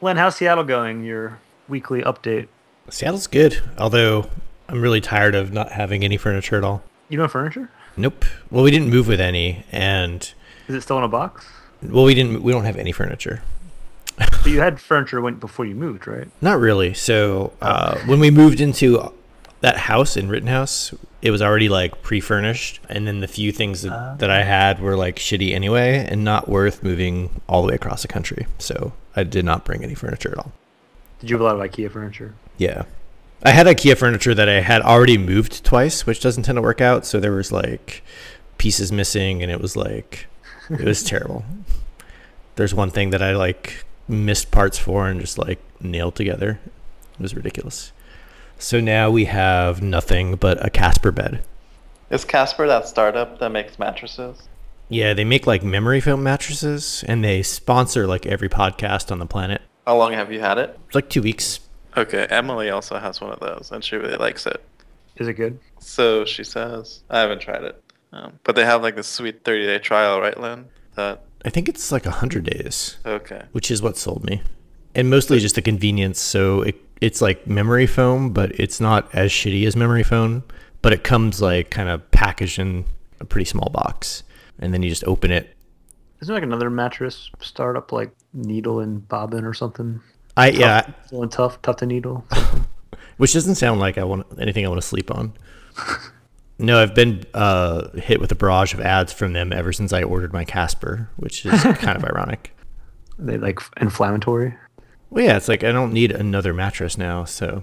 Len, how's Seattle going? Your weekly update. Seattle's good, although I'm really tired of not having any furniture at all. You don't have furniture? Nope. Well, we didn't move with any, and Is it still in a box? well, we didn't. We don't have any furniture. But you had furniture when before you moved, right? Not really. So uh, when we moved into that house in Rittenhouse, it was already like pre-furnished, and then the few things that, ah. that I had were like shitty anyway, and not worth moving all the way across the country. So I did not bring any furniture at all. Did you have a lot of IKEA furniture? Yeah. I had IKEA furniture that I had already moved twice, which doesn't tend to work out. So there was like pieces missing, and it was like it was terrible. There's one thing that I like missed parts for and just like nailed together. It was ridiculous. So now we have nothing but a Casper bed. Is Casper that startup that makes mattresses? Yeah, they make like memory foam mattresses, and they sponsor like every podcast on the planet. How long have you had it? It's like two weeks. Okay, Emily also has one of those, and she really likes it. Is it good? So she says, I haven't tried it, um, but they have like this sweet 30 day trial, right, Len? That I think it's like a hundred days. okay. which is what sold me, and mostly just the convenience. So it it's like memory foam, but it's not as shitty as memory foam. But it comes like kind of packaged in a pretty small box, and then you just open it. Is there like another mattress startup like Needle and Bobbin or something? I yeah, Still and tough, Tuft and Needle. which doesn't sound like I want anything I want to sleep on. No, I've been uh, hit with a barrage of ads from them ever since I ordered my Casper, which is kind of ironic. Are they like inflammatory. Well, yeah, it's like I don't need another mattress now, so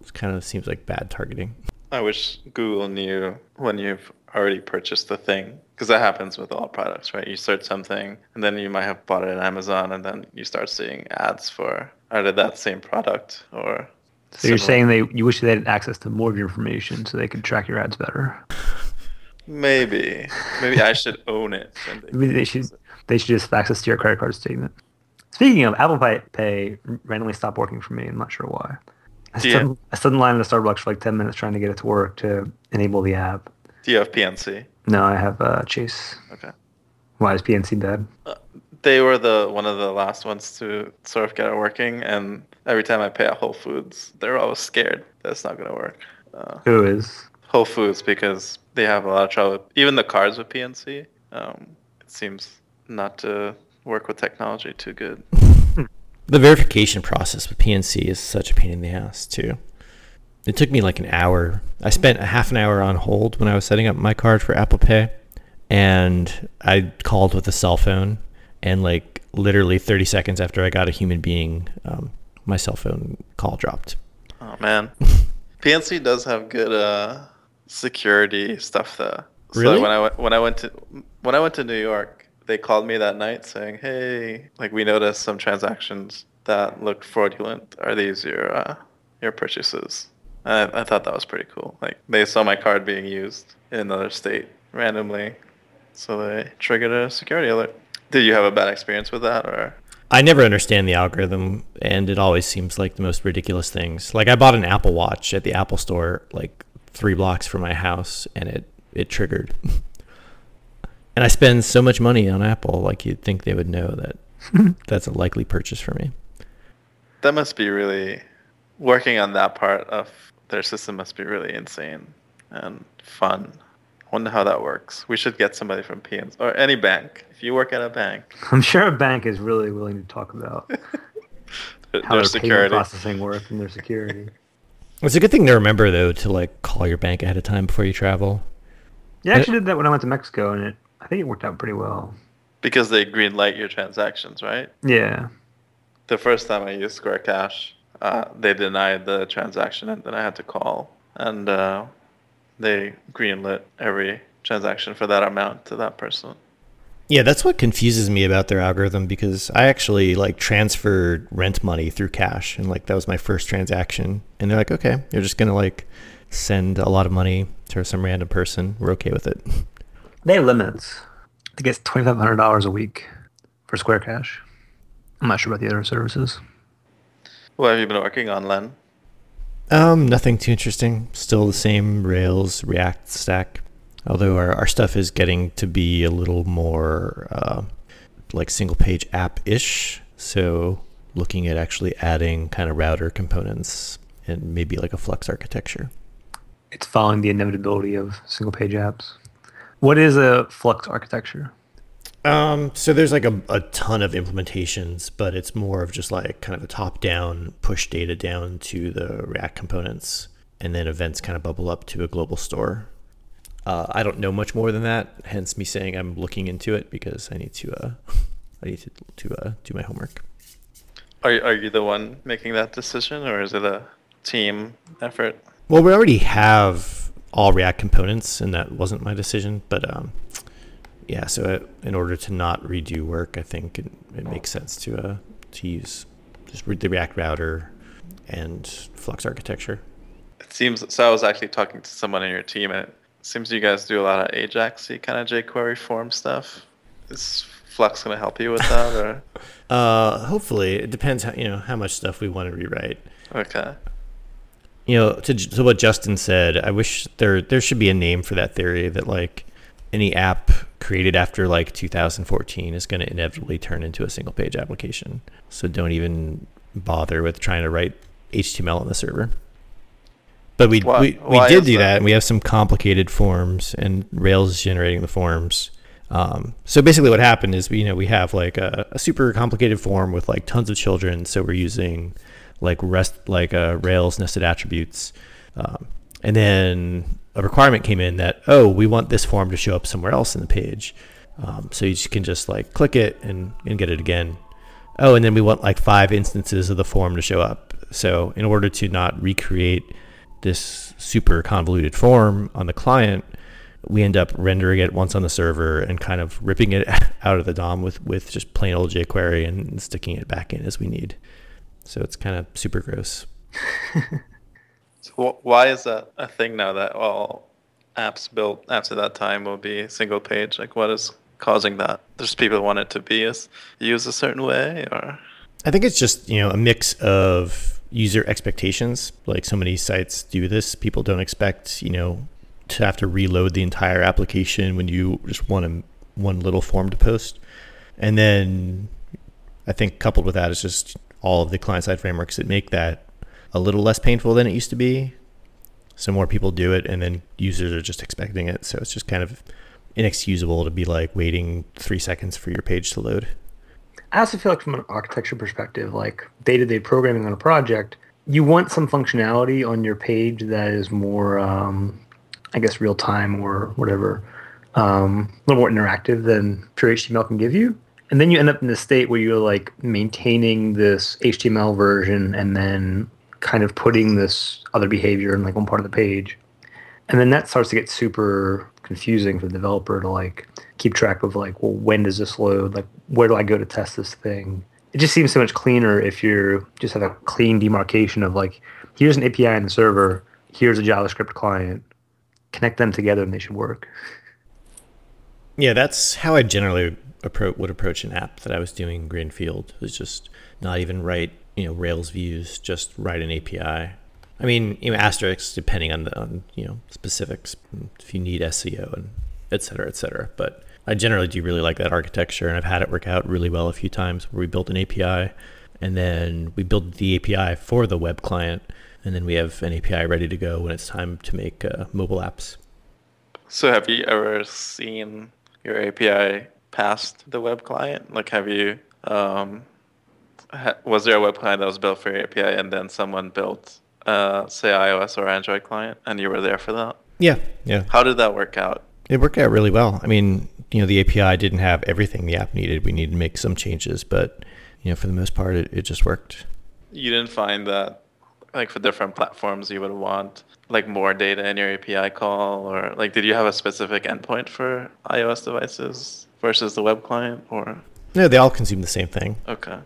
it kind of seems like bad targeting. I wish Google knew when you've already purchased the thing, because that happens with all products, right? You search something, and then you might have bought it on Amazon, and then you start seeing ads for either that same product or. So you're saying they you wish they had access to more of your information so they could track your ads better. maybe, maybe I should own it. and Maybe they should it. they should just access to your credit card statement. Speaking of Apple Pay, Pay randomly stopped working for me. I'm not sure why. I Yeah. stood, I stood in line at a Starbucks for like 10 minutes trying to get it to work to enable the app. Do you have PNC? No, I have uh, Chase. Okay. Why is PNC dead? They were the one of the last ones to sort of get it working, and every time I pay at Whole Foods, they're always scared that it's not gonna work. Uh, Who is? Whole Foods because they have a lot of trouble. Even the cards with PNC, um, it seems not to work with technology too good. The verification process with PNC is such a pain in the ass too. It took me like an hour. I spent a half an hour on hold when I was setting up my card for Apple Pay, and I called with a cell phone, and like literally 30 seconds after I got a human being, um, my cell phone call dropped. Oh man, PNC does have good uh, security stuff though. So Really? when I went when I went to when I went to New York, they called me that night saying, "Hey, like we noticed some transactions that looked fraudulent. Are these your uh, your purchases?" I, I thought that was pretty cool. Like they saw my card being used in another state randomly, so they triggered a security alert. Did you have a bad experience with that, or? I never understand the algorithm, and it always seems like the most ridiculous things. Like I bought an Apple Watch at the Apple Store, like three blocks from my house, and it it triggered. and I spend so much money on Apple, like you'd think they would know that that's a likely purchase for me. That must be really working on that part of their system must be really insane and fun. I wonder how that works. We should get somebody from PNC or any bank. If you work at a bank, I'm sure a bank is really willing to talk about their, how their their security. processing works and their security. It's a good thing to remember though to like call your bank ahead of time before you travel. Yeah, I actually did that when I went to Mexico, and it I think it worked out pretty well. Because they green light your transactions, right? Yeah. The first time I used Square Cash, uh, they denied the transaction, and then I had to call, and uh, they greenlit every transaction for that amount to that person. Yeah, that's what confuses me about their algorithm because I actually like transferred rent money through cash and like that was my first transaction and they're like, "Okay, you're just going to like send a lot of money to some random person. We're okay with it." They have limits. I think it's twenty five hundred dollars a week for Square Cash. I'm not sure about the other services. What have you been working on, Len? Um, nothing too interesting. Still the same Rails React stack. Although our, our stuff is getting to be a little more uh, like single page app ish. So looking at actually adding kind of router components and maybe like a Flux architecture. It's following the inevitability of single page apps. What is a Flux architecture? Um, so there's like a, a ton of implementations, but it's more of just like kind of a top down, push data down to the React components, and then events kind of bubble up to a global store. Uh, I don't know much more than that, hence me saying I'm looking into it because I need to uh, I need to to uh, do my homework. Are are you the one making that decision, or is it a team effort? Well, we already have all React components, and that wasn't my decision. But um, yeah, so it, in order to not redo work, I think it, it makes sense to uh, to use just the React router and Flux architecture. It seems so. I was actually talking to someone in your team, and it seems you guys do a lot of Ajaxy kind of jQuery form stuff. Is Flux going to help you with that, or? Uh, hopefully, it depends. How, you know how much stuff we want to rewrite. Okay. You know, to to what Justin said, I wish there there should be a name for that theory that like any app created after like 2014 is going to inevitably turn into a single page application. So don't even bother with trying to write HTML on the server. But we Why- we, we why did do that? that, and we have some complicated forms, and Rails is generating the forms. Um, so basically, what happened is we you know we have like a, a super complicated form with like tons of children. So we're using like rest like uh, Rails nested attributes, um, and then a requirement came in that oh we want this form to show up somewhere else in the page. Um, so you can just like click it and, and get it again. Oh, and then we want like five instances of the form to show up. So in order to not recreate this super convoluted form on the client, we end up rendering it once on the server and kind of ripping it out of the DOM with, with just plain old jQuery and sticking it back in as we need. So it's kind of super gross. So why is that a thing now that all apps built after that time will be single page? Like, what is causing that? There's people want it to be as, used a certain way, or I think it's just you know a mix of user expectations. Like so many sites do this, people don't expect you know to have to reload the entire application when you just want a, one little form to post. And then I think coupled with that is just all of the client side frameworks that make that a little less painful than it used to be. So more people do it, and then users are just expecting it. So it's just kind of inexcusable to be like waiting three seconds for your page to load. I also feel like from an architecture perspective, like day-to-day programming on a project, you want some functionality on your page that is more, um, I guess, real time or whatever, um, a little more interactive than pure HTML can give you. And then you end up in this state where you're like maintaining this HTML version and then kind of putting this other behavior in like one part of the page. And then that starts to get super confusing for the developer to like keep track of like, well, when does this load? Like, where do I go to test this thing? It just seems so much cleaner if you just have a clean demarcation of like, here's an API in the server, here's a JavaScript client, connect them together and they should work. Yeah, that's how I generally appro- would approach an app that I was doing in greenfield. It Was just not even write you know Rails views, just write an API. I mean, you know, asterisks depending on the on, you know specifics if you need SEO and et cetera, et cetera. But I generally do really like that architecture, and I've had it work out really well a few times where we built an API, and then we build the API for the web client, and then we have an API ready to go when it's time to make uh, mobile apps. So have you ever seen your API past the web client? Like, have you, um, ha- was there a web client that was built for your API and then someone built, uh, say, iOS or Android client and you were there for that? Yeah, yeah. How did that work out? It worked out really well. I mean, you know, the API didn't have everything the app needed. We needed to make some changes, but you know, for the most part, it, it just worked. You didn't find that, like, for different platforms, you would want like more data in your API call, or like, did you have a specific endpoint for iOS devices versus the web client, or? No, they all consume the same thing. Okay.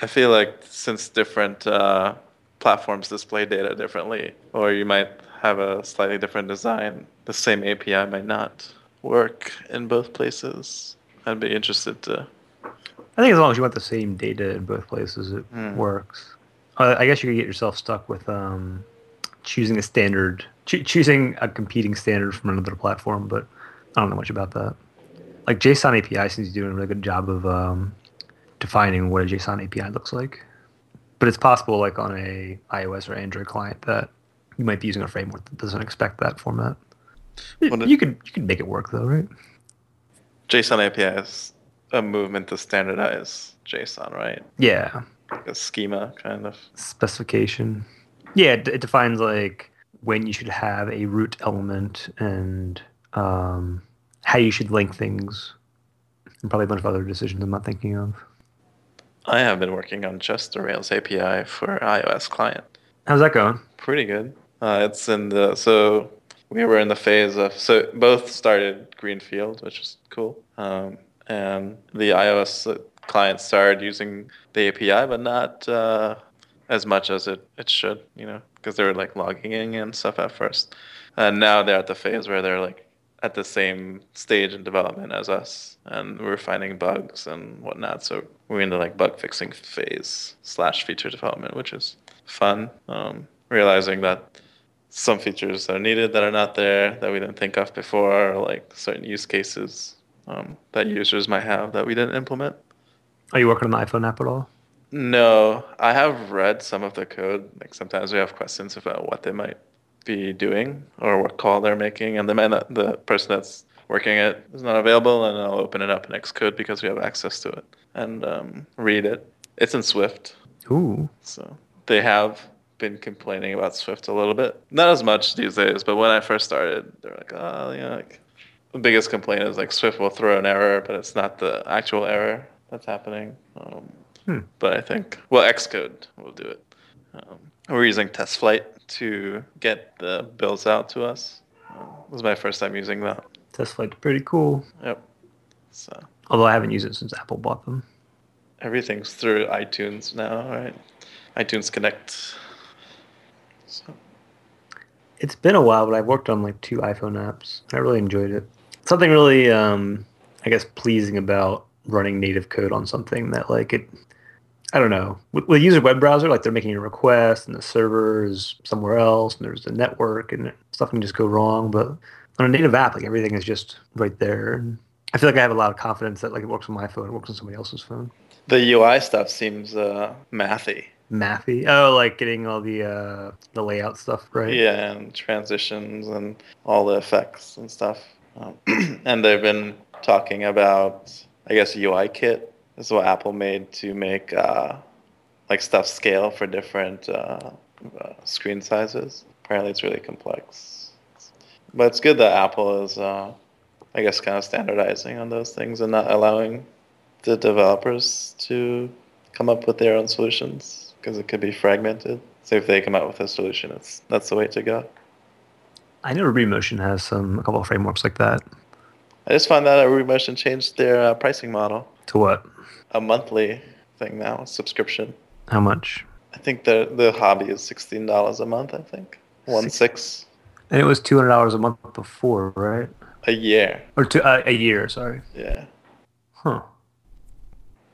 I feel like since different uh, platforms display data differently, or you might have a slightly different design, the same API might not work in both places. I'd be interested to. I think as long as you want the same data in both places, it Hmm. works. Uh, I guess you could get yourself stuck with um, choosing a standard, choo- choosing a competing standard from another platform, but I don't know much about that. Like JSON API seems to be doing a really good job of um, defining what a JSON API looks like. But it's possible, like on a iOS or Android client, that you might be using a framework that doesn't expect that format. Well, you could you could make it work though, right? JSON API is a movement to standardize JSON, right? Yeah, Like a schema, kind of. specification. Yeah, it, it defines like when you should have a root element and um, how you should link things, and probably a bunch of other decisions I'm not thinking of. I have been working on just the Rails API for iOS client. How's that going? Pretty good. Uh, it's in the so we were in the phase of so both started greenfield, which is cool, um, and the iOS client started using the API, but not uh, as much as it, it should, you know, because they were like logging in and stuff at first, and now they're at the phase where they're like at the same stage in development as us, and we're finding bugs and whatnot. So we're in the like bug fixing phase slash feature development, which is fun. Um, realizing that some features are needed that are not there that we didn't think of before, or like certain use cases um, that users might have that we didn't implement. Are you working on the iPhone app at all? No, I have read some of the code. Like sometimes we have questions about what they might be doing or what call they're making, and the man, the person that's working it is not available, and I'll open it up in Xcode because we have access to it and um, read it. It's in Swift, Ooh, so they have been complaining about Swift a little bit. Not as much these days, but when I first started, they're like, oh, you know, like the biggest complaint is like Swift will throw an error, but it's not the actual error that's happening. Um, Hmm. But I think, well, Xcode will do it. Um, we're using TestFlight to get the bills out to us. Um, this was my first time using that. test flight pretty cool. Yep. So Although I haven't used it since Apple bought them. everything's through iTunes now, right? iTunes Connect. So It's been a while, but I've worked on like two iPhone apps. I really enjoyed it. Something really, um, I guess, pleasing about running native code on something that like it. I don't know. With, with a user web browser, like they're making a request and the server is somewhere else, and there's a network, and stuff can just go wrong. But on a native app, like everything is just right there. And I feel like I have a lot of confidence that like it works on my phone, it works on somebody else's phone. the UI stuff seems uh, mathy. Mathy. Oh, like getting all the uh, the layout stuff right. Yeah, and transitions and all the effects and stuff. Um, and they've been talking about, I guess, UI Kit is what Apple made to make uh, like stuff scale for different uh, uh, screen sizes. Apparently, it's really complex. But it's good that Apple is, uh, I guess, kind of standardizing on those things and not allowing the developers to come up with their own solutions because it could be fragmented. So if they come out with a solution, it's that's the way to go. I know Ruby Motion has some a couple of frameworks like that. I just found out that Rubymotion changed their uh, pricing model. To what? A monthly thing now, a subscription. How much? I think the the hobby is sixteen dollars a month. I think one Six- six And it was two hundred dollars a month before, right? a year. Or two, uh, a year. Sorry. Yeah, Huh.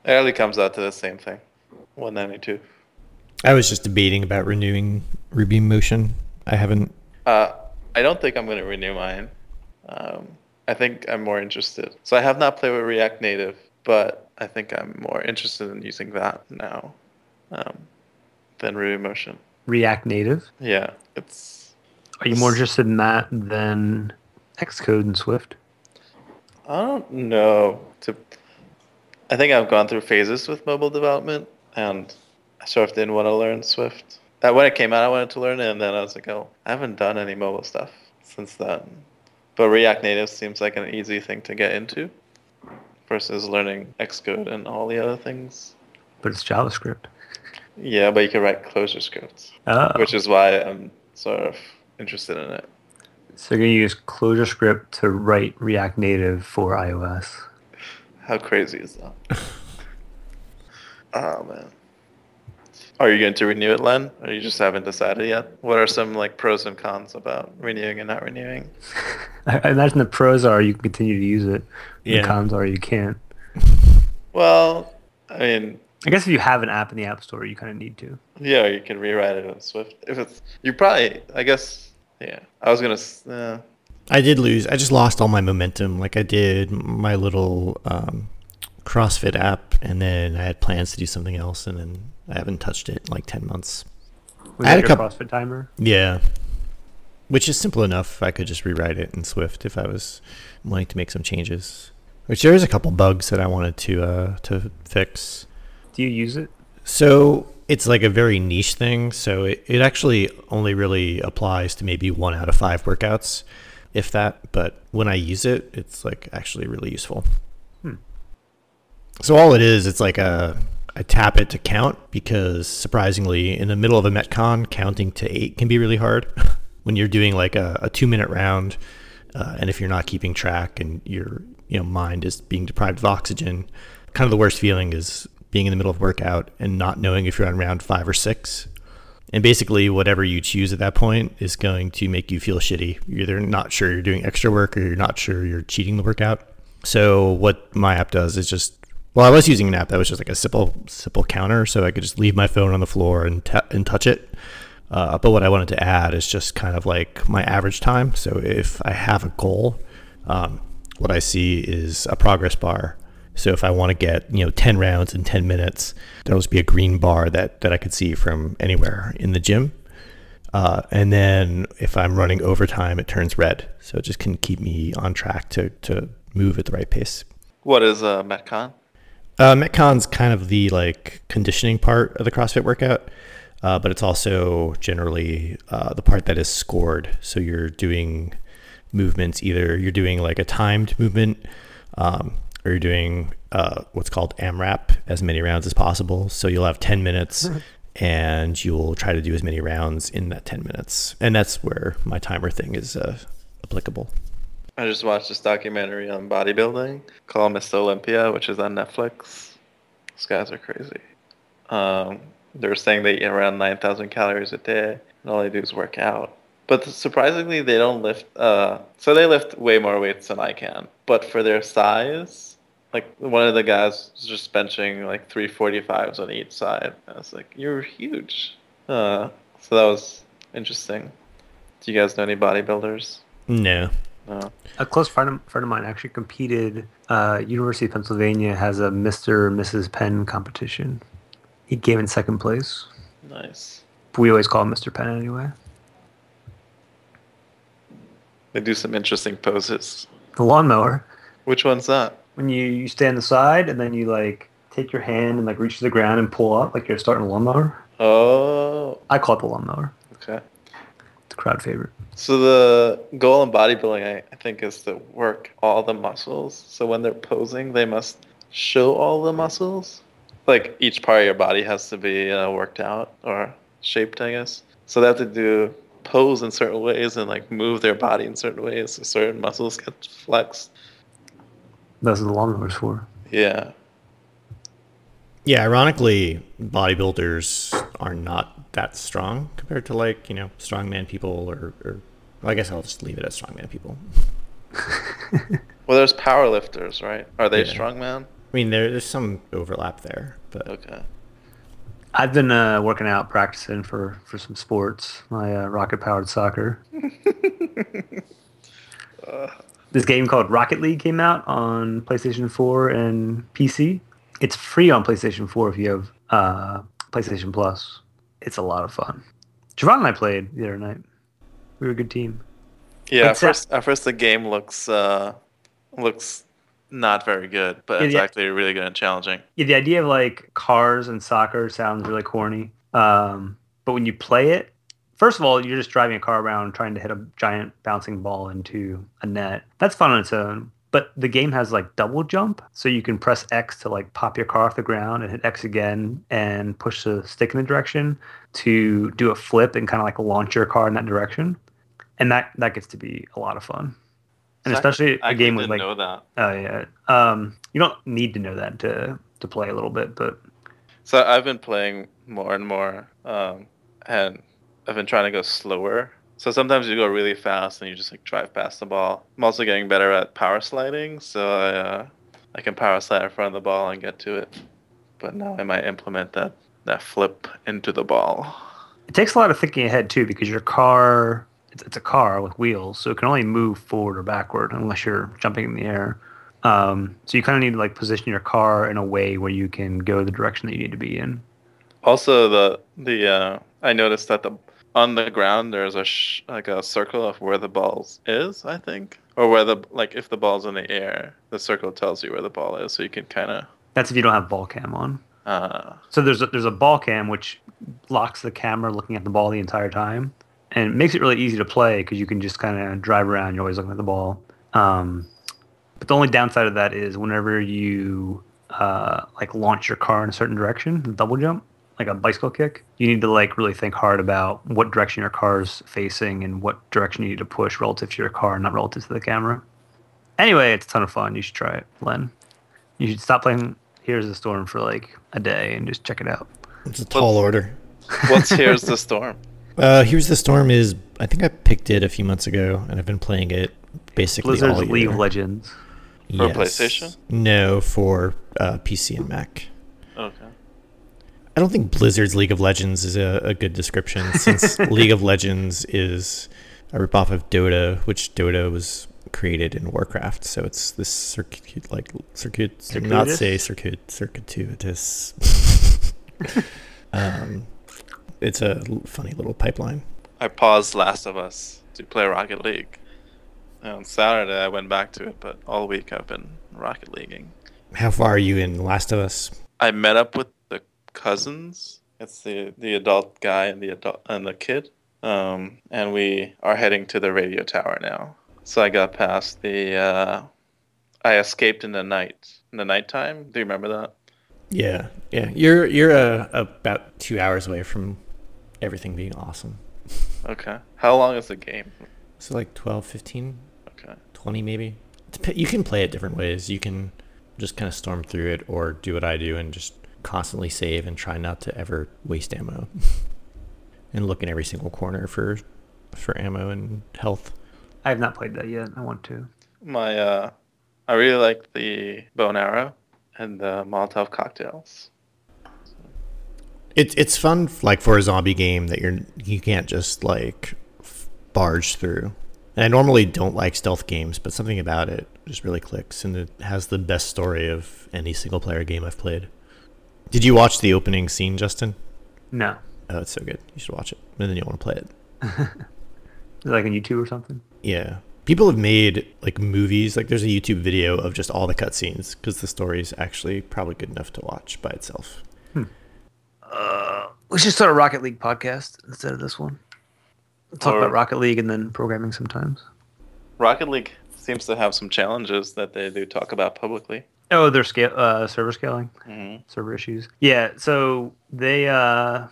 it really comes out to the same thing. One ninety two. I was just debating about renewing Ruby Motion. I haven't. Uh, I don't think I'm going to renew mine. Um, I think I'm more interested. So I have not played with React Native, but I think I'm more interested in using that now um, than Rubymotion. React Native. Yeah, it's Are you more interested in that than Xcode and Swift? I don't know. To, I think I've gone through phases with mobile development, and I sort of didn't want to learn Swift. Uh, when it came out, I wanted to learn it, and then I was like, oh, I haven't done any mobile stuff since then. But React Native seems like an easy thing to get into versus learning Xcode and all the other things. But it's JavaScript. Yeah, but you can write Clojure scripts, Oh. which is why I'm sort of interested in it. So you're gonna use Clojure script to write React Native for iOS. How crazy is that? oh man. Are you going to renew it, Len? Or you just haven't decided yet? What are some like pros and cons about renewing and not renewing? I I imagine the pros are you can continue to use it. Yeah. The cons are you can't. Well, I mean, I guess if you have an app in the App Store, you kind of need to. yeah, you can rewrite it in Swift. If it's you probably, I guess, yeah. I was gonna. s- Uh, I did lose. I just lost all my momentum. Like I did my little um, CrossFit app, and then I had plans to do something else, and then I haven't touched it in like ten months. Was I had a couple- CrossFit timer? Yeah, which is simple enough. I could just rewrite it in Swift if I was wanting to make some changes. Which there is a couple bugs that I wanted to uh, to fix. Do you use it? So it's like a very niche thing. So it, it actually only really applies to maybe one out of five workouts, if that. But when I use it, it's like actually really useful. Hmm. So all it is, it's like a I tap it to count because surprisingly, in the middle of a Metcon, counting to eight can be really hard when you're doing like a, a two minute round, uh, and if you're not keeping track and your you know mind is being deprived of oxygen, kind of the worst feeling is being in the middle of workout and not knowing if you're on round five or six. And basically, whatever you choose at that point is going to make you feel shitty. You're either not sure you're doing extra work or you're not sure you're cheating the workout. So what my app does is just well, I was using an app that was just like a simple simple counter, so I could just leave my phone on the floor and ta and touch it. Uh, but what I wanted to add is just kind of like my average time. So if I have a goal, um, what I see is a progress bar. So if I want to get you know 10 rounds in 10 minutes, there'll just be a green bar that that I could see from anywhere in the gym. Uh, and then if I'm running overtime, it turns red. So it just can keep me on track to to move at the right pace. What is uh, Metcon? Uh, Metcon's kind of the like conditioning part of the CrossFit workout, uh, but it's also generally uh, the part that is scored. So you're doing movements, either you're doing like a timed movement, um, or you're doing uh, what's called AMRAP, as many rounds as possible. So you'll have 10 minutes and you'll try to do as many rounds in that 10 minutes. And that's where my timer thing is uh, applicable. I just watched this documentary on bodybuilding called Mr. Olympia, which is on Netflix. These guys are crazy. Um, they were saying they eat around 9,000 calories a day, and all they do is work out. But surprisingly, they don't lift. Uh, so they lift way more weights than I can. But for their size, like one of the guys was just benching like 345s on each side. I was like, "You're huge." Uh, so that was interesting. Do you guys know any bodybuilders? No. No. A close friend of, friend of mine actually competed. Uh, University of Pennsylvania has a Mr. and Mrs. Penn competition. He came in second place. Nice. We always call him Mr. Penn anyway. They do some interesting poses. The lawnmower. Which one's that? When you, you stay on the side and then you like take your hand and like reach to the ground and pull up like you're starting a lawnmower. Oh, I call it the lawnmower. Okay. It's a crowd favorite. So the goal in bodybuilding, I, I think, is to work all the muscles. So when they're posing, they must show all the muscles. Like each part of your body has to be uh, worked out or shaped, I guess. So they have to do pose in certain ways and like move their body in certain ways so certain muscles get flexed. That's what the lawnmower's for. Yeah. Yeah, ironically, bodybuilders are not that strong compared to like you know strongman people or, or well, I guess I'll just leave it as strongman people. Well, there's power lifters, right? Are they Yeah. strongman? I mean, there, there's some overlap there, but Okay. I've been uh, working out, practicing for, for some sports. My uh, rocket powered soccer. Uh, This game called Rocket League came out on PlayStation 4 and PC. It's free on PlayStation 4 if you have uh, PlayStation Plus. It's a lot of fun. Javon and I played the other night. We were a good team. Yeah, at first, at first the game looks uh, looks not very good, but Yeah, it's yeah. actually really good and challenging. Yeah, the idea of like cars and soccer sounds really corny. Um, but when you play it, first of all, you're just driving a car around trying to hit a giant bouncing ball into a net. That's fun on its own. But the game has like double jump, so you can press X to like pop your car off the ground and hit X again and push the stick in the direction to do a flip and kind of like launch your car in that direction. And that that gets to be a lot of fun. And So especially I a game with like know that. Oh yeah. Um, you don't need to know that to to play a little bit, but So I've been playing more and more, um, and I've been trying to go slower. So sometimes you go really fast and you just like drive past the ball. I'm also getting better at power sliding, so I uh, I can power slide in front of the ball and get to it. But now I might implement that that flip into the ball. it takes a lot of thinking ahead too because your car it's, it's a car with wheels, so it can only move forward or backward unless you're jumping in the air. Um, so you kind of need to like position your car in a way where you can go the direction that you need to be in. Also, the the uh, I noticed that the on the ground there's a sh- like a circle of where the ball is. I think, or where the like if the ball's in the air, the circle tells you where the ball is, so you can kind of. That's if you don't have ball cam on. Uh, So there's a, there's a ball cam which blocks the camera looking at the ball the entire time, and it makes it really easy to play because you can just kind of drive around. You're always looking at the ball. Um, but the only downside of that is whenever you uh, like launch your car in a certain direction, double jump, like a bicycle kick, you need to like really think hard about what direction your car's facing and what direction you need to push relative to your car, not relative to the camera. Anyway, it's a ton of fun. You should try it, Len. You should stop playing Heroes of the Storm for like a day and just check it out. It's a tall order. what's Heroes of the Storm? Uh, Heroes of the Storm is I think I picked it a few months ago and I've been playing it basically Blizzard's all year. League of Legends. For PlayStation? No, for uh, PC and Mac. Okay. I don't think Blizzard's League of Legends is a, a good description since League of Legends is a ripoff of Dota, which Dota was created in Warcraft. So it's this circuit, like circuit, not Circuitous? say circuit, circuitous. um, it's a funny little pipeline. I paused Last of Us to play Rocket League. And on Saturday, I went back to it, but all week I've been Rocket Leaguing. How far are you in Last of Us? I met up with the cousins. It's the the adult guy and the adult and the kid. Um, and we are heading to the radio tower now. So I got past the. Uh, I escaped in the night. In the nighttime. Do you remember that? Yeah, yeah. You're you're uh, about two hours away from everything being awesome. Okay. How long is the game? So like 12, 15, Okay. 20 maybe. You can play it different ways. You can just kind of storm through it or do what I do and just constantly save and try not to ever waste ammo. and look in every single corner for for ammo and health. I have not played that yet. I want to. My uh, I really like the bow and arrow and the Molotov cocktails. It's it's fun like for a zombie game that you're you can't just like barge through. And I normally don't like stealth games, but something about it just really clicks and it has the best story of any single player game I've played. Did you watch the opening scene, Justin? No. Oh, it's so good. You should watch it. And then you'll want to play it. Is it like on YouTube or something? Yeah. People have made like movies, like there's a YouTube video of just all the cutscenes because the story is actually probably good enough to watch by itself. Uh, we should start a Rocket League podcast instead of this one. Talk Or- about Rocket League and then programming sometimes. Rocket League seems to have some challenges that they do talk about publicly. Oh, they're scale uh, server scaling, hmm server issues. Yeah, so they uh,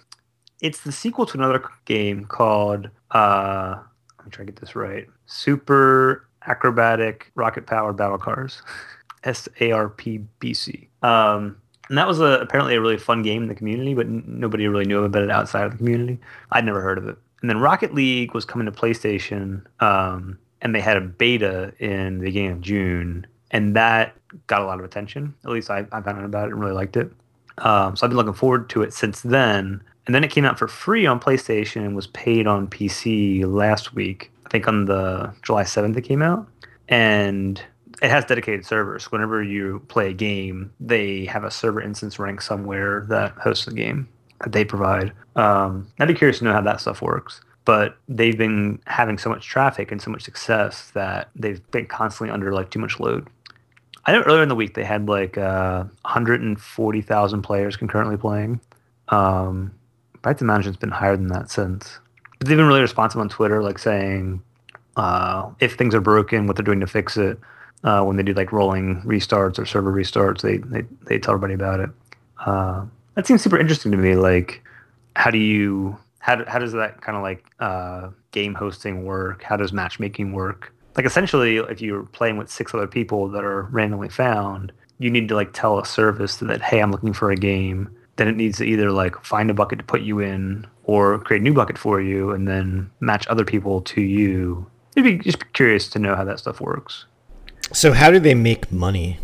it's the sequel to another game called uh, let me try to get this right. Super Acrobatic Rocket Powered Battle Cars, S A R P B C. Um, and that was a, apparently a really fun game in the community, but n- nobody really knew about it outside of the community. I'd never heard of it. And then Rocket League was coming to PlayStation, um, and they had a beta in the beginning of June, and that got a lot of attention. At least I, I found out about it and really liked it. Um, so I've been looking forward to it since then. And then it came out for free on PlayStation and was paid on PC last week. I think on the July 7th it came out. And it has dedicated servers. Whenever you play a game, they have a server instance running somewhere that hosts the game that they provide. Um, I'd be curious to know how that stuff works. But they've been having so much traffic and so much success that they've been constantly under like too much load. I know earlier in the week they had like uh, 140,000 players concurrently playing. Um, imagine it's been higher than that since. But they've been really responsive on Twitter, like saying uh, if things are broken, what they're doing to fix it. Uh, when they do like rolling restarts or server restarts, they they, they tell everybody about it. Uh, that seems super interesting to me. Like, how do you how, how does that kind of like uh, game hosting work? How does matchmaking work? Like essentially, if you're playing with six other people that are randomly found, you need to like tell a service that hey, I'm looking for a game. Then it needs to either like find a bucket to put you in, or create a new bucket for you, and then match other people to you. I'd be just curious to know how that stuff works. So how do they make money?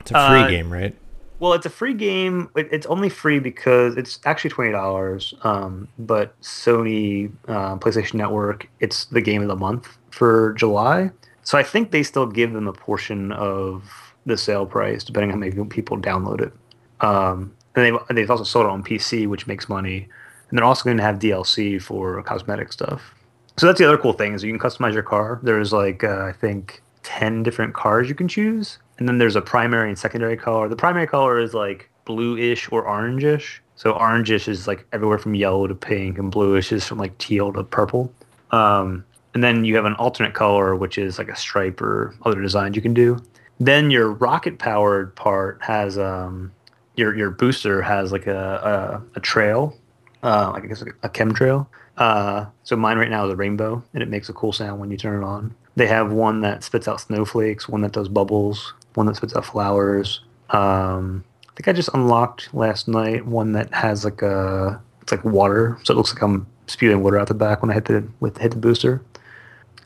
It's a free Uh, game, right? Well, it's a free game. It, it's only free because it's actually twenty dollars. Um, but Sony uh, PlayStation Network, it's the game of the month for July. So I think they still give them a portion of the sale price, depending on how many people download it. Um, and they've, they've also sold it on PC, which makes money. And they're also going to have DLC for cosmetic stuff. So that's the other cool thing is you can customize your car. There's like uh, I think ten different cars you can choose, and then there's a primary and secondary color. The primary color is like bluish or orangish. So orangish is like everywhere from yellow to pink, and bluish is from like teal to purple. Um, and then you have an alternate color, which is like a stripe or other designs you can do. Then your rocket powered part has um, your your booster has like a a, a trail, uh, I guess a chemtrail. Uh, so mine right now is a rainbow, and it makes a cool sound when you turn it on. They have one that spits out snowflakes, one that does bubbles, one that spits out flowers. Um, I think I just unlocked last night one that has like a it's like water, so it looks like I'm spewing water out the back when I hit the with hit the booster.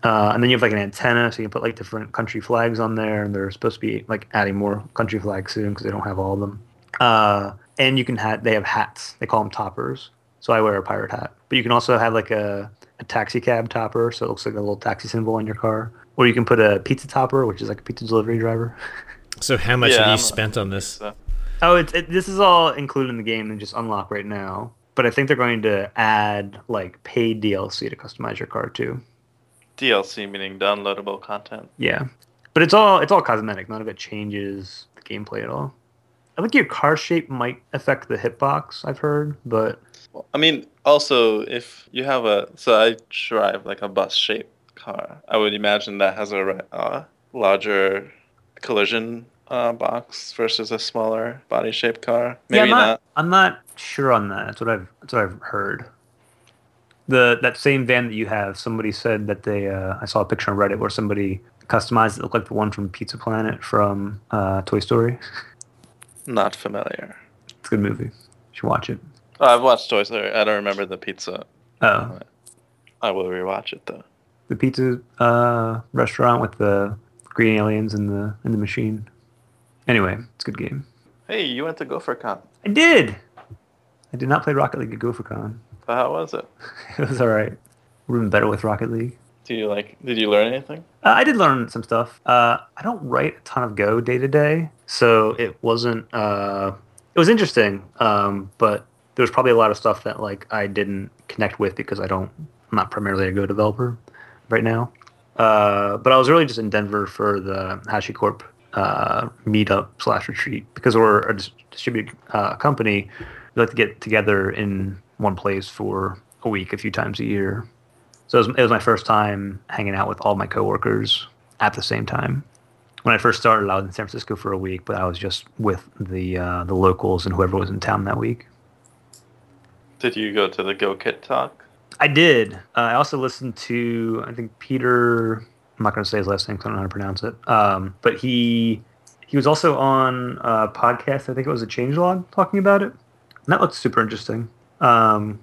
Uh, and then you have like an antenna, so you can put like different country flags on there, and they're supposed to be like adding more country flags soon because they don't have all of them. Uh, and you can have they have hats. They call them toppers. So I wear a pirate hat. But you can also have like a, a taxi cab topper, so it looks like a little taxi symbol on your car. Or you can put a pizza topper, which is like a pizza delivery driver. So how much Yeah, have you I'm- spent on this? So, Oh, it's it, this is all included in the game and just unlock right now. But I think they're going to add like paid DLC to customize your car too. DLC meaning downloadable content. Yeah, but it's all it's all cosmetic. None of it changes the gameplay at all. I think your car shape might affect the hitbox. I've heard, but Well, I mean, also if you have a so I drive like a bus shaped car, I would imagine that has a uh, larger collision uh, box versus a smaller body shaped car. Maybe yeah, I'm not, not. I'm not sure on that. That's what I've that's what I've heard. The that same van that you have, somebody said that they. Uh, I saw a picture on Reddit where somebody customized it looked like the one from Pizza Planet from uh, Toy Story. Not familiar. It's a good movie. You should watch it. Oh, I've watched Toy Story. I don't remember the pizza. Oh, I will rewatch it though. the pizza uh, restaurant with the green aliens in the in the machine. Anyway, it's a good game. Hey, you went to GopherCon. I did. I did not play Rocket League at GopherCon. So how was it? It was all right. Would have been better with Rocket League. Do you like? Did you learn anything? Uh, I did learn some stuff. Uh, I don't write a ton of Go day to day, so it wasn't. Uh, it was interesting, um, but there was probably a lot of stuff that like I didn't connect with because I don't. I'm not primarily a Go developer right now. Uh, but I was really just in Denver for the HashiCorp uh, meetup slash retreat because we're a dis- distributed uh, company. We like to get together in one place for a week, a few times a year. So it was, it was my first time hanging out with all my coworkers at the same time. When I first started, I was in San Francisco for a week, but I was just with the uh, the locals and whoever was in town that week. Did you go to the Go Kit talk? I did. Uh, I also listened to I think Peter. I'm not going to say his last name 'cause I don't know how to pronounce it. Um, but he he was also on a podcast. I think it was a Changelog talking about it. And that looked super interesting. Um,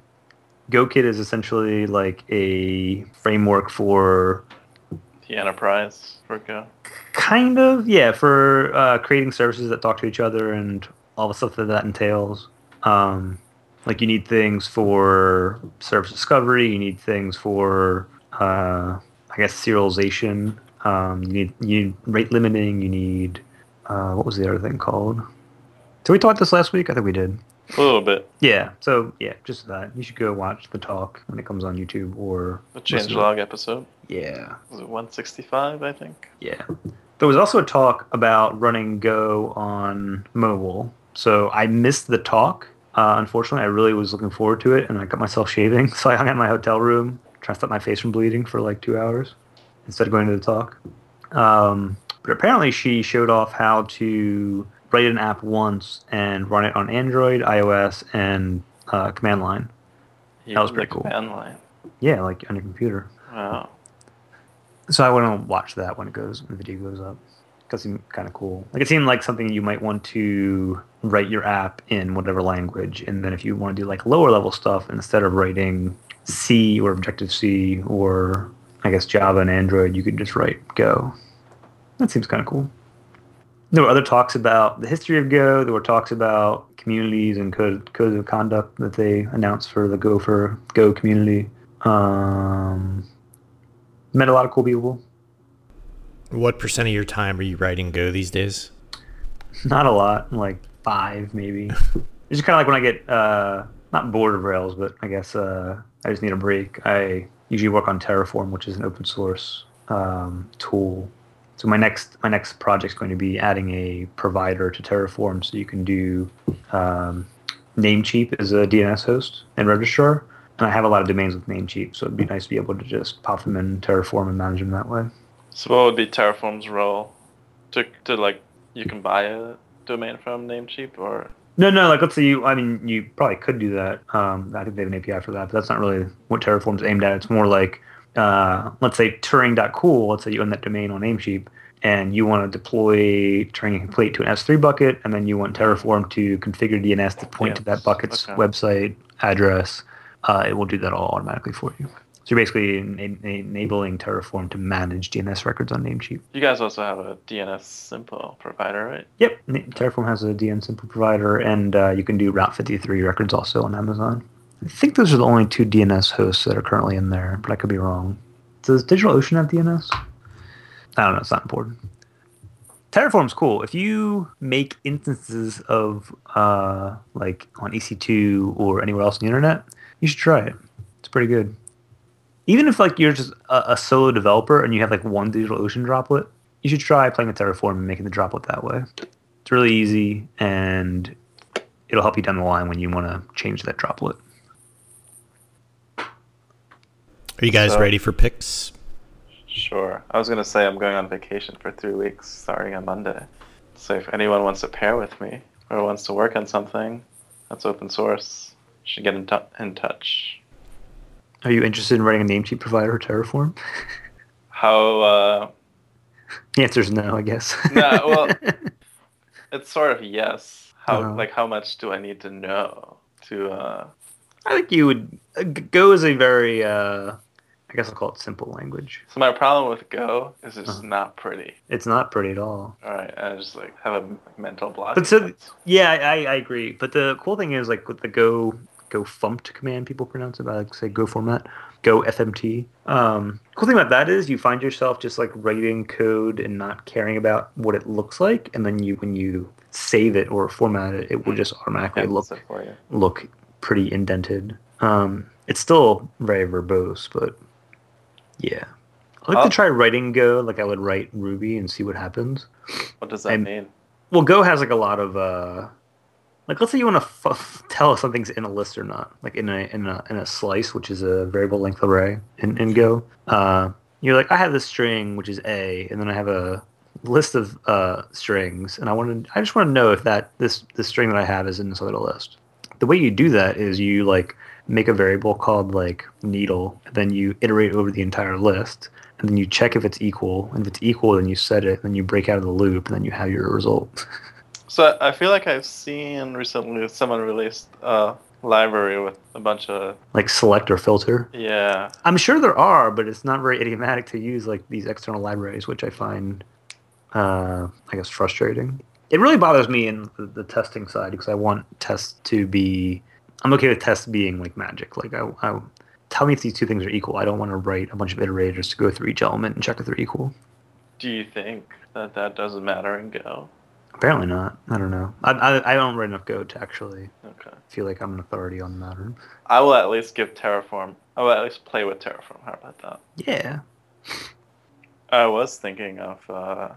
GoKit is essentially like a framework for The Enterprise for Go. kind of yeah for uh, creating services that talk to each other and all the stuff that that entails. Um, like you need things for service discovery you need things for uh, i guess serialization. Um, you need you need rate limiting you need uh, what was the other thing called? Did we talk this last week? I think we did A little bit. yeah so yeah just that you should go watch the talk when it comes on youtube or The listen to it. changelog episode. yeah Was it 165? I think. Yeah. There was also a talk about running Go on mobile. So I missed the talk. Uh, unfortunately, I really was looking forward to it, and I got myself shaving. So I hung out in my hotel room, trying to stop my face from bleeding for like two hours instead of going to the talk. Um, but apparently, she showed off how to write an app once and run it on Android, iOS, and uh, command line. That was pretty cool. Command line. Yeah, like on your computer. Wow. So I want to watch that when it goes when the video goes up. It seemed kind of cool. Like it seemed like something you might want to write your app in whatever language, and then if you want to do like lower level stuff, instead of writing C or Objective C or I guess Java and Android, you could just write Go. That seems kind of cool. There were other talks about the history of Go. There were talks about communities and code, codes of conduct that they announced for the Go for Go community. Um, met a lot of cool people. What percent of your time are you writing Go these days? Not a lot, like five maybe. it's kind of like when I get uh, not bored of Rails, but I guess uh, I just need a break. I usually work on Terraform, which is an open source um, tool. So my next my next project is going to be adding a provider to Terraform, so you can do um, Namecheap as a DNS host and registrar. And I have a lot of domains with Namecheap, so it'd be nice to be able to just pop them in Terraform and manage them that way. So what would be Terraform's role? To to like you can buy a domain from Namecheap or No, no, like let's say you. I mean, you probably could do that. Um, I think they have an API for that, but that's not really what Terraform's aimed at. It's more like, uh, let's say Turing.cool. Let's say you own that domain on Namecheap, and you want to deploy Turing complete to an S3 bucket, and then you want Terraform to configure DNS to point to that bucket's okay. website address. Uh, it will do that all automatically for you. So you're basically en- enabling Terraform to manage DNS records on Namecheap. you guys also have a DNSimple provider, right? Yep, Terraform has a DNSimple provider, and uh, you can do Route 53 records also on Amazon. I think those are the only two DNS hosts that are currently in there, but I could be wrong. Does DigitalOcean have DNS? I don't know. It's not important. Terraform's cool. If you make instances of uh, like on EC2 or anywhere else on the internet, you should try it. It's pretty good. Even if like you're just a, a solo developer and you have like one DigitalOcean droplet, you should try playing with Terraform and making the droplet that way. It's really easy and it'll help you down the line when you want to change that droplet. Are you guys So- ready for picks? Sure. I was gonna say I'm going on vacation for three weeks starting on Monday. So if anyone wants to pair with me or wants to work on something that's open source, you should get in, tou in touch. Are you interested in writing a Namecheap provider or Terraform? How uh, the answer is no, I guess. No, well- it's sort of yes. How Uh-huh. like how much do I need to know to uh, I think you would. Uh, Go is a very, uh, I guess I'll call it simple language. So my problem with Go is it's Uh-huh. not pretty. It's not pretty at all. All right, I just like have a mental block. But so- Yeah, I, I agree. But the cool thing is, like with the Go Go Fumpt command, people pronounce it by like say Go format, Go FMT. Um, cool thing about that is you find yourself just like writing code and not caring about what it looks like, and then you when you save it or format it, it will just automatically Yeah, look look pretty indented. Um, it's still very verbose, but yeah. I like Oh. to try writing Go like I would write Ruby and see what happens. What does that I'm- mean? Well, Go has like a lot of uh, like let's say you want to f- tell if something's in a list or not, like in a in a in a slice, which is a variable length array in, in Go. Uh, you're like, I have this string which is a, and then I have a list of uh, strings, and I want to I just want to know if that this this string that I have is in this other list. The way you do that is you like make a variable called like needle, then you iterate over the entire list, and then you check if it's equal, and if it's equal, then you set it, then you break out of the loop, and then you have your result. So I feel like I've seen recently someone released a library with a bunch of like select or filter. yeah. I'm sure there are, but it's not very idiomatic to use like these external libraries, which I find, uh, I guess, frustrating. It really bothers me in the, the testing side because I want tests to be. I'm okay with tests being like magic. Like I, I tell me if these two things are equal. I don't want to write a bunch of iterators to go through each element and check if they're equal. Do you think that that doesn't matter in Go? Apparently not. I don't know. I, I, I don't write enough Go to actually Okay. feel like I'm an authority on the matter. I will at least give Terraform. I will at least play with Terraform. How about that? Yeah. I was thinking of uh,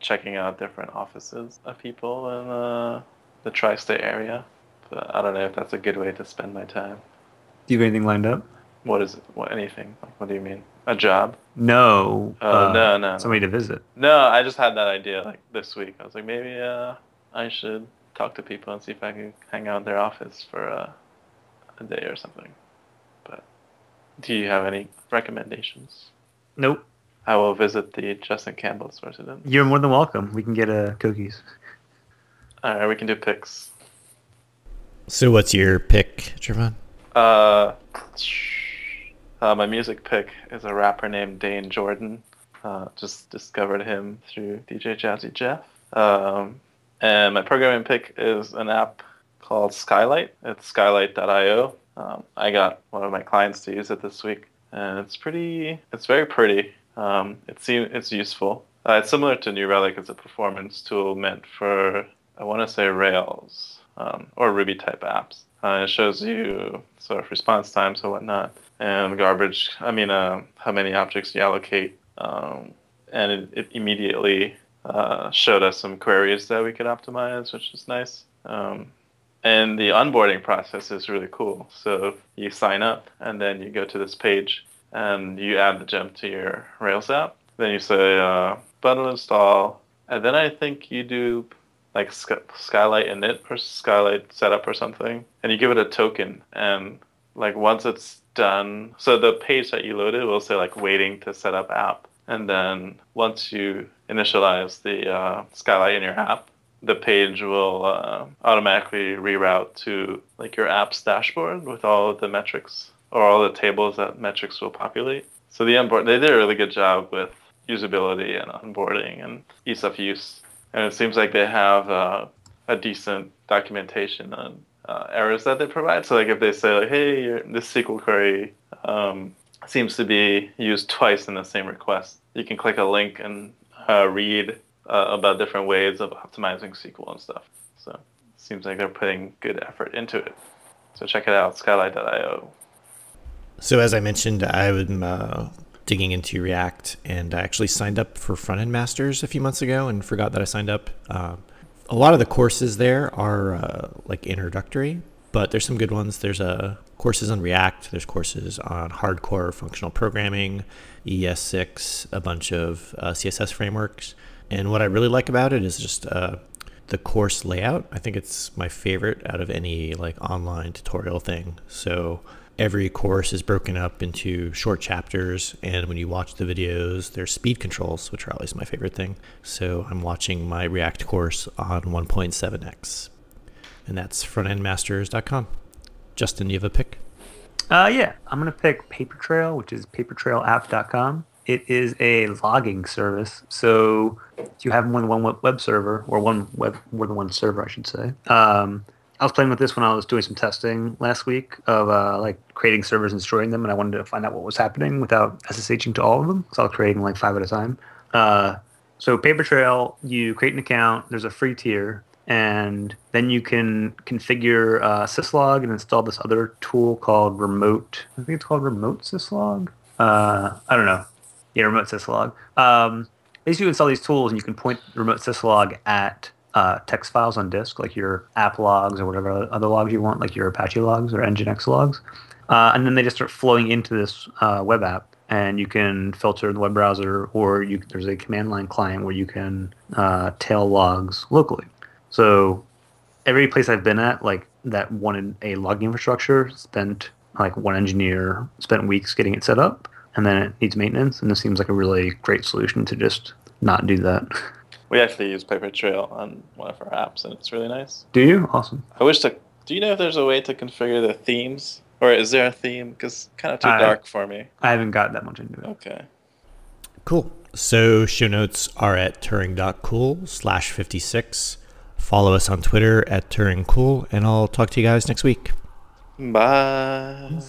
checking out different offices of people in uh, the tri-state area, but I don't know if that's a good way to spend my time. Do you have anything lined up? What is it? What anything? Like, what do you mean? A job? No. Oh no, no, no. Somebody to visit. No, I just had that idea like this week. I was like, maybe uh, I should talk to people and see if I can hang out in their office for uh, a day or something. But do you have any recommendations? Nope. I will visit the Justin Campbell's residence. You're more than welcome. We can get uh, cookies. All right, we can do picks. So what's your pick, Trevon? Uh, uh, my music pick is a rapper named Dane Jordan. Uh, just discovered him through DJ Jazzy Jeff. Um, and my programming pick is an app called Skylight. It's skylight.io. Um, I got one of my clients to use it this week, and it's pretty. It's very pretty. Um, it seems it's useful. Uh, it's similar to New Relic. It's a performance tool meant for, I want to say Rails um, or Ruby type apps. Uh, it shows you sort of response times and whatnot, and garbage. I mean, uh, how many objects you allocate, um, and it, it immediately uh, showed us some queries that we could optimize, which is nice. Um, and the onboarding process is really cool. So you sign up, and then you go to this page, and you add the gem to your Rails app. Then you say uh, bundle install, and then I think you do like Skylight init or Skylight setup or something, and you give it a token, and like once it's done, so the page that you loaded will say like waiting to set up app, and then once you initialize the uh, Skylight in your app, the page will uh, automatically reroute to like your app's dashboard with all of the metrics or all the tables that metrics will populate. So the onboard they did a really good job with usability and onboarding and ease of use and it seems like they have uh, a decent documentation on uh, errors that they provide. So like if they say like, hey, this SQL query um, seems to be used twice in the same request, you can click a link and uh, read uh, about different ways of optimizing SQL and stuff. So it seems like they're putting good effort into it. So check it out, skylight.io. So as I mentioned, I'm digging into React, and I actually signed up for Front End Masters a few months ago and forgot that I signed up. Uh, a lot of the courses there are uh, like introductory, but there's some good ones. There's uh, courses on React, there's courses on hardcore functional programming, ES6, a bunch of uh, CSS frameworks. And what I really like about it is just uh, the course layout. I think it's my favorite out of any like online tutorial thing. So every course is broken up into short chapters and when you watch the videos there's speed controls which are always my favorite thing. So i'm watching my react course on 1.7x and that's frontendmasters.com justin you have a pick? Uh, yeah i'm going to pick papertrail which is papertrailapp.com it is a logging service so if you have more than one web server or one web more than one server i should say. Um, I was playing with this when I was doing some testing last week of uh, like creating servers and destroying them, and I wanted to find out what was happening without SSHing to all of them. So I was creating like five at a time. Uh, so Papertrail, you create an account. There's a free tier, and then you can configure uh, syslog and install this other tool called Remote. I think it's called Remote Syslog. Uh, I don't know. Yeah, Remote Syslog. Um, basically, you install these tools, and you can point Remote Syslog at uh, text files on disk, like your app logs or whatever other logs you want, like your Apache logs or Nginx logs. Uh, and then they just start flowing into this uh, web app, and you can filter in the web browser, or you, there's a command line client where you can uh, tail logs locally. So every place I've been at, like that wanted a logging infrastructure, spent like one engineer spent weeks getting it set up, and then it needs maintenance. And this seems like a really great solution to just not do that. We actually use Papertrail on one of our apps, and it's really nice. Do you? Awesome. I wish to. Do you know if there's a way to configure the themes, or is there a theme? Because it's kind of too I, dark for me. I haven't got that much into it. Okay. Cool. So show notes are at turing.cool slash 56. Follow us on Twitter at turingcool, and I'll talk to you guys next week. Bye.